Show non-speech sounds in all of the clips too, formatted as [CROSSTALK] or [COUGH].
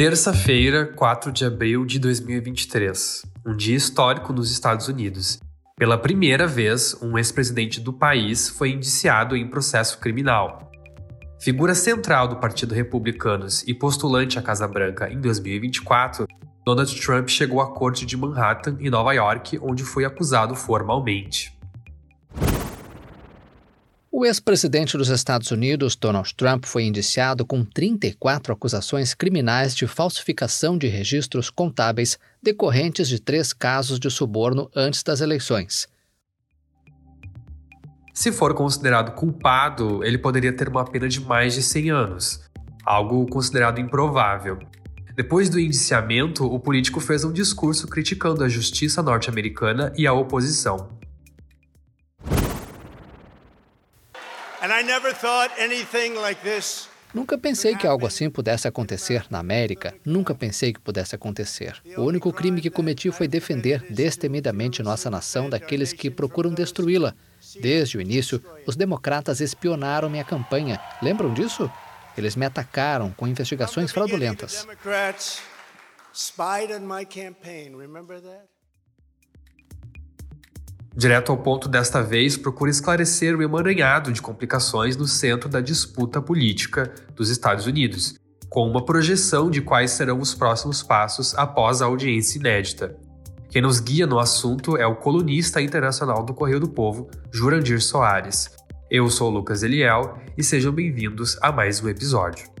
Terça-feira, 4 de abril de 2023, um dia histórico nos Estados Unidos. Pela primeira vez, um ex-presidente do país foi indiciado em processo criminal. Figura central do Partido Republicanos e postulante à Casa Branca em 2024, Donald Trump chegou à corte de Manhattan, em Nova York, onde foi acusado formalmente. O ex-presidente dos Estados Unidos, Donald Trump, foi indiciado com 34 acusações criminais de falsificação de registros contábeis decorrentes de três casos de suborno antes das eleições. Se for considerado culpado, ele poderia ter uma pena de mais de 100 anos, algo considerado improvável. Depois do indiciamento, o político fez um discurso criticando a justiça norte-americana e a oposição. Nunca pensei que algo assim pudesse acontecer na América. Nunca pensei que pudesse acontecer. O único crime que cometi foi defender destemidamente nossa nação daqueles que procuram destruí-la. Desde o início, os democratas espionaram minha campanha. Lembram disso? Eles me atacaram com investigações fraudulentas. Direto ao ponto desta vez, procura esclarecer o emaranhado de complicações no centro da disputa política dos Estados Unidos, com uma projeção de quais serão os próximos passos após a audiência inédita. Quem nos guia no assunto é o colunista internacional do Correio do Povo, Jurandir Soares. Eu sou Lucas Eliel e sejam bem-vindos a mais um episódio.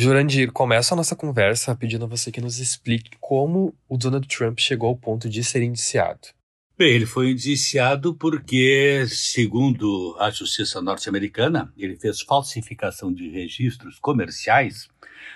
Jurandir, começa a nossa conversa pedindo a você que nos explique como o Donald Trump chegou ao ponto de ser indiciado. Bem, ele foi indiciado porque, segundo a justiça norte-americana, ele fez falsificação de registros comerciais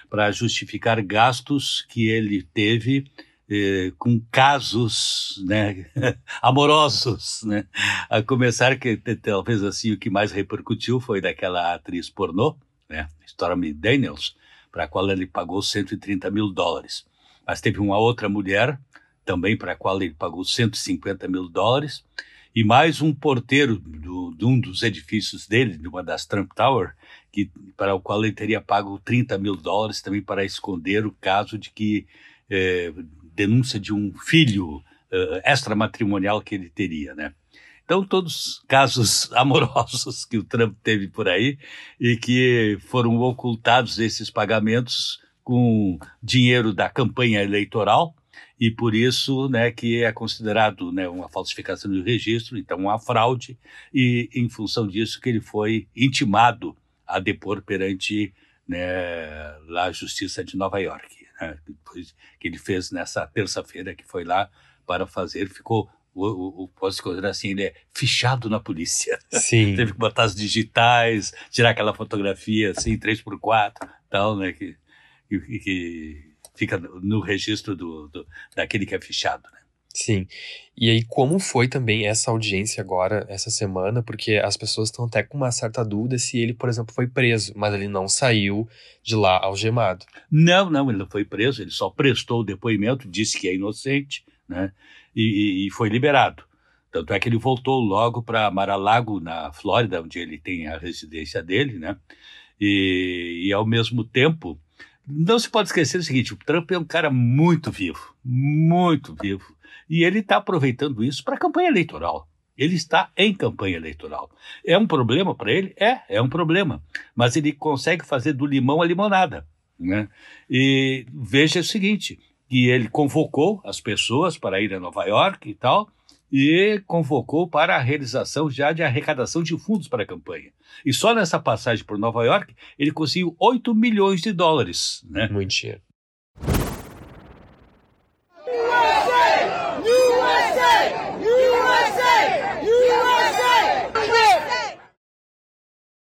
para justificar gastos que ele teve eh, com casos né, [LAUGHS] amorosos, né? A começar que talvez assim o que mais repercutiu foi daquela atriz pornô, né, Stormy Daniels, para a qual ele pagou 130 mil dólares. Mas teve uma outra mulher, também para a qual ele pagou 150 mil dólares, e mais um porteiro do, de um dos edifícios dele, de uma das Trump Tower, que, para o qual ele teria pago 30 mil dólares também para esconder o caso de que é, denúncia de um filho uh, extramatrimonial que ele teria, né? Então, todos casos [LAUGHS] amorosos que o Trump teve por aí e que foram ocultados esses pagamentos com dinheiro da campanha eleitoral e por isso, né, que é considerado, né, uma falsificação de registro, então uma fraude e em função disso que ele foi intimado a depor perante, né, lá a Justiça de Nova York, né, que ele fez nessa terça-feira que foi lá para fazer, ficou o, o, o posso considerar assim, ele é fichado na polícia. Sim. [LAUGHS] Teve que botar as digitais, tirar aquela fotografia assim, 3x4, tal, né, que, que, que fica no registro do, do, daquele que é fichado, né. Sim. E aí, como foi também essa audiência agora, essa semana? Porque as pessoas estão até com uma certa dúvida se ele, por exemplo, foi preso, mas ele não saiu de lá algemado. Não, não, ele não foi preso, ele só prestou o depoimento, disse que é inocente, né? e, e foi liberado. Tanto é que ele voltou logo para Mar-a-Lago, na Flórida, onde ele tem a residência dele, né? E, e, ao mesmo tempo, não se pode esquecer o seguinte: o Trump é um cara muito vivo, muito vivo. E ele está aproveitando isso para a campanha eleitoral. Ele está em campanha eleitoral. É um problema para ele? É, é um problema. Mas ele consegue fazer do limão a limonada. Né? E veja o seguinte: que ele convocou as pessoas para ir a Nova York e tal, e convocou para a realização já de arrecadação de fundos para a campanha. E só nessa passagem por Nova York, ele conseguiu 8 milhões de dólares. Né? Muito dinheiro.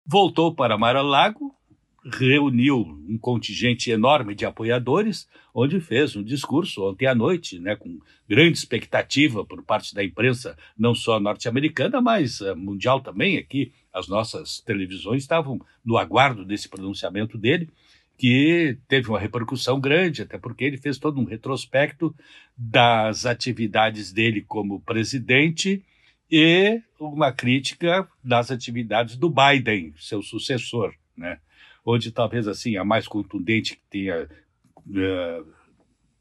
Voltou para Mar-a-Lago, reuniu um contingente enorme de apoiadores, onde fez um discurso ontem à noite, né, com grande expectativa por parte da imprensa, não só norte-americana, mas uh, mundial também. Aqui, as nossas televisões estavam no aguardo desse pronunciamento dele, que teve uma repercussão grande, até porque ele fez todo um retrospecto das atividades dele como presidente e uma crítica das atividades do Biden, seu sucessor, né? Onde talvez assim a mais contundente que tenha uh,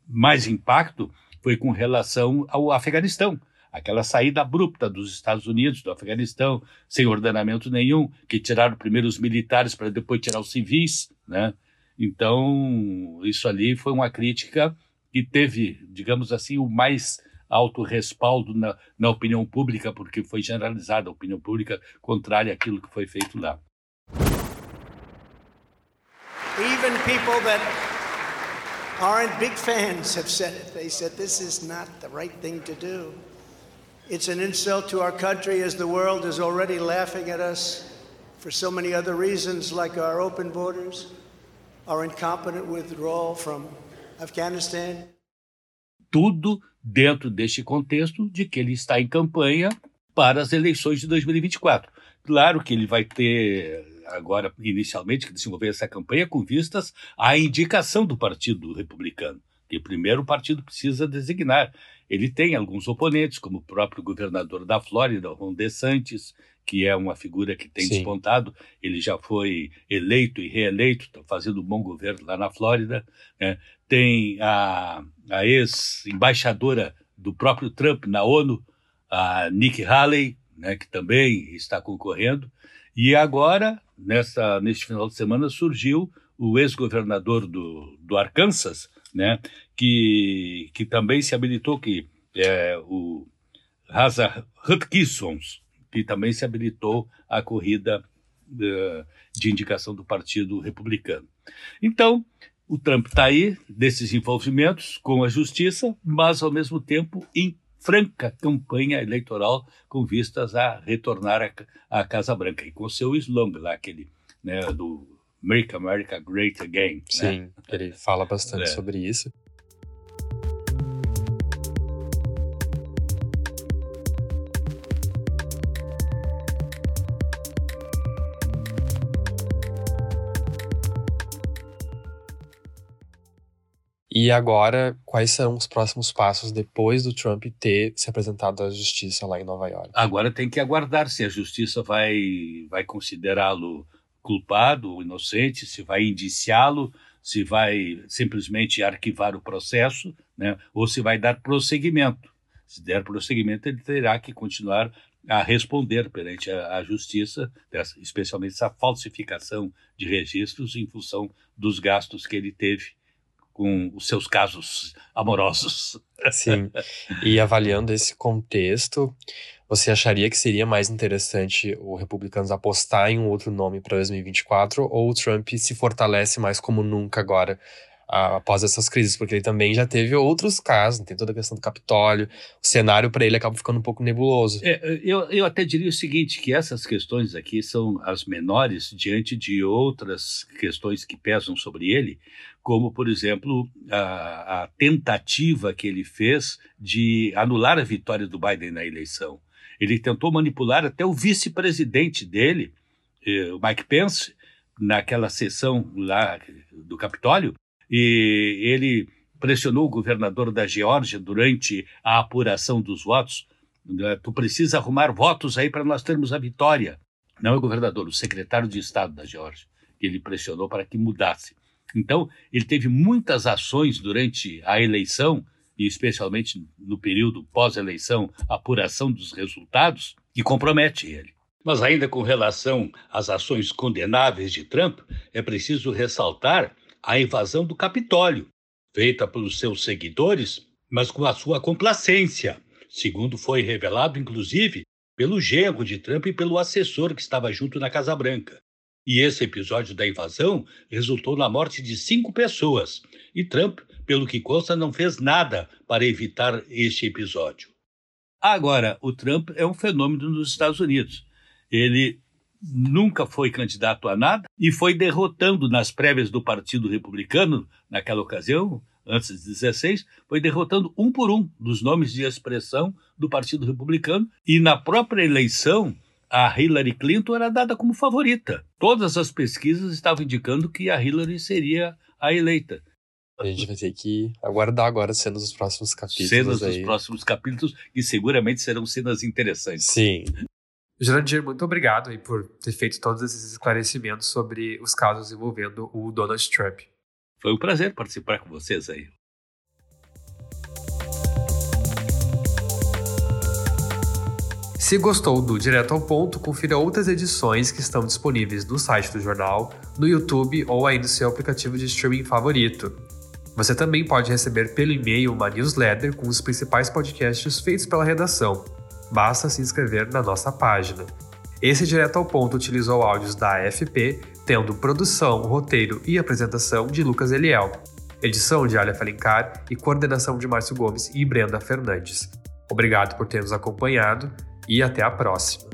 mais impacto foi com relação ao Afeganistão, aquela saída abrupta dos Estados Unidos do Afeganistão, sem ordenamento nenhum, que tiraram primeiro os militares para depois tirar os civis, né? Então, isso ali foi uma crítica que teve, digamos assim, o mais alto respaldo na, na opinião pública, porque foi generalizada a opinião pública contrária àquilo que foi feito lá. Even people that aren't big fans have said it. They said this is not the right thing to do. It's an insult to our country as the world is already laughing at us for so many other reasons, like our open borders our incompetent withdrawal from Afghanistan. Tudo dentro deste contexto de que ele está em campanha para as eleições de 2024. Claro que ele vai ter agora, inicialmente, que desenvolver essa campanha com vistas à indicação do Partido Republicano, que primeiro o partido precisa designar. Ele tem alguns oponentes, como o próprio governador da Flórida, Ron DeSantis, que é uma figura que tem Sim. despontado. Ele já foi eleito e reeleito, está fazendo um bom governo lá na Flórida. Né? Tem a, a ex-embaixadora do próprio Trump na ONU, a Nikki Haley, né, que também está concorrendo. E agora, nessa, neste final de semana, surgiu o ex-governador do, do Arkansas, né, que, que também se habilitou, que é o Raza Hutchinsons, que também se habilitou à corrida uh, de indicação do Partido Republicano. Então, o Trump está aí, desses envolvimentos com a justiça, mas, ao mesmo tempo, em franca campanha eleitoral com vistas a retornar à Casa Branca, e com seu slogan lá, aquele né, do Make America Great Again. Né? Sim, né? ele fala bastante é. sobre isso. E agora, quais serão os próximos passos depois do Trump ter se apresentado à justiça lá em Nova York? Agora tem que aguardar se a justiça vai, vai considerá-lo culpado ou inocente, se vai indiciá-lo, se vai simplesmente arquivar o processo, né, ou se vai dar prosseguimento. Se der prosseguimento, ele terá que continuar a responder perante a, a justiça, dessa, especialmente essa falsificação de registros em função dos gastos que ele teve com os seus casos amorosos. Sim. E avaliando esse contexto, você acharia que seria mais interessante o Republicanos apostar em um outro nome para 2024 ou o Trump se fortalece mais como nunca agora após essas crises, porque ele também já teve outros casos, tem toda a questão do Capitólio, o cenário para ele acaba ficando um pouco nebuloso. É, eu, eu até diria o seguinte, que essas questões aqui são as menores diante de outras questões que pesam sobre ele, como, por exemplo, a, a tentativa que ele fez de anular a vitória do Biden na eleição. Ele tentou manipular até o vice-presidente dele, eh, o Mike Pence, naquela sessão lá do Capitólio, e ele pressionou o governador da Geórgia durante a apuração dos votos. Né, tu precisa arrumar votos aí para nós termos a vitória. Não é o governador, o secretário de Estado da Geórgia, que ele pressionou para que mudasse. Então, ele teve muitas ações durante a eleição, e especialmente no período pós-eleição, apuração dos resultados, que compromete ele. Mas ainda com relação às ações condenáveis de Trump, é preciso ressaltar a invasão do Capitólio, feita pelos seus seguidores, mas com a sua complacência, segundo foi revelado, inclusive, pelo genro de Trump e pelo assessor que estava junto na Casa Branca. E esse episódio da invasão resultou na morte de cinco pessoas. E Trump, pelo que consta, não fez nada para evitar este episódio. Agora, o Trump é um fenômeno nos Estados Unidos. Ele nunca foi candidato a nada e foi derrotando nas prévias do Partido Republicano, naquela ocasião, antes de 16, foi derrotando um por um dos nomes de expressão do Partido Republicano e na própria eleição a Hillary Clinton era dada como favorita. Todas as pesquisas estavam indicando que a Hillary seria a eleita. A gente vai ter que aguardar agora cenas dos próximos capítulos. Cenas aí. dos próximos capítulos, que seguramente serão cenas interessantes. Sim. Jurandir, muito obrigado aí por ter feito todos esses esclarecimentos sobre os casos envolvendo o Donald Trump. Foi um prazer participar com vocês aí. Se gostou do Direto ao Ponto, confira outras edições que estão disponíveis no site do jornal, no YouTube ou aí no seu aplicativo de streaming favorito. Você também pode receber pelo e-mail uma newsletter com os principais podcasts feitos pela redação. Basta se inscrever na nossa página. Esse Direto ao Ponto utilizou áudios da AFP, tendo produção, roteiro e apresentação de Lucas Eliel, edição de Alia Falincar e coordenação de Márcio Gomes e Brenda Fernandes. Obrigado por ter nos acompanhado e até a próxima.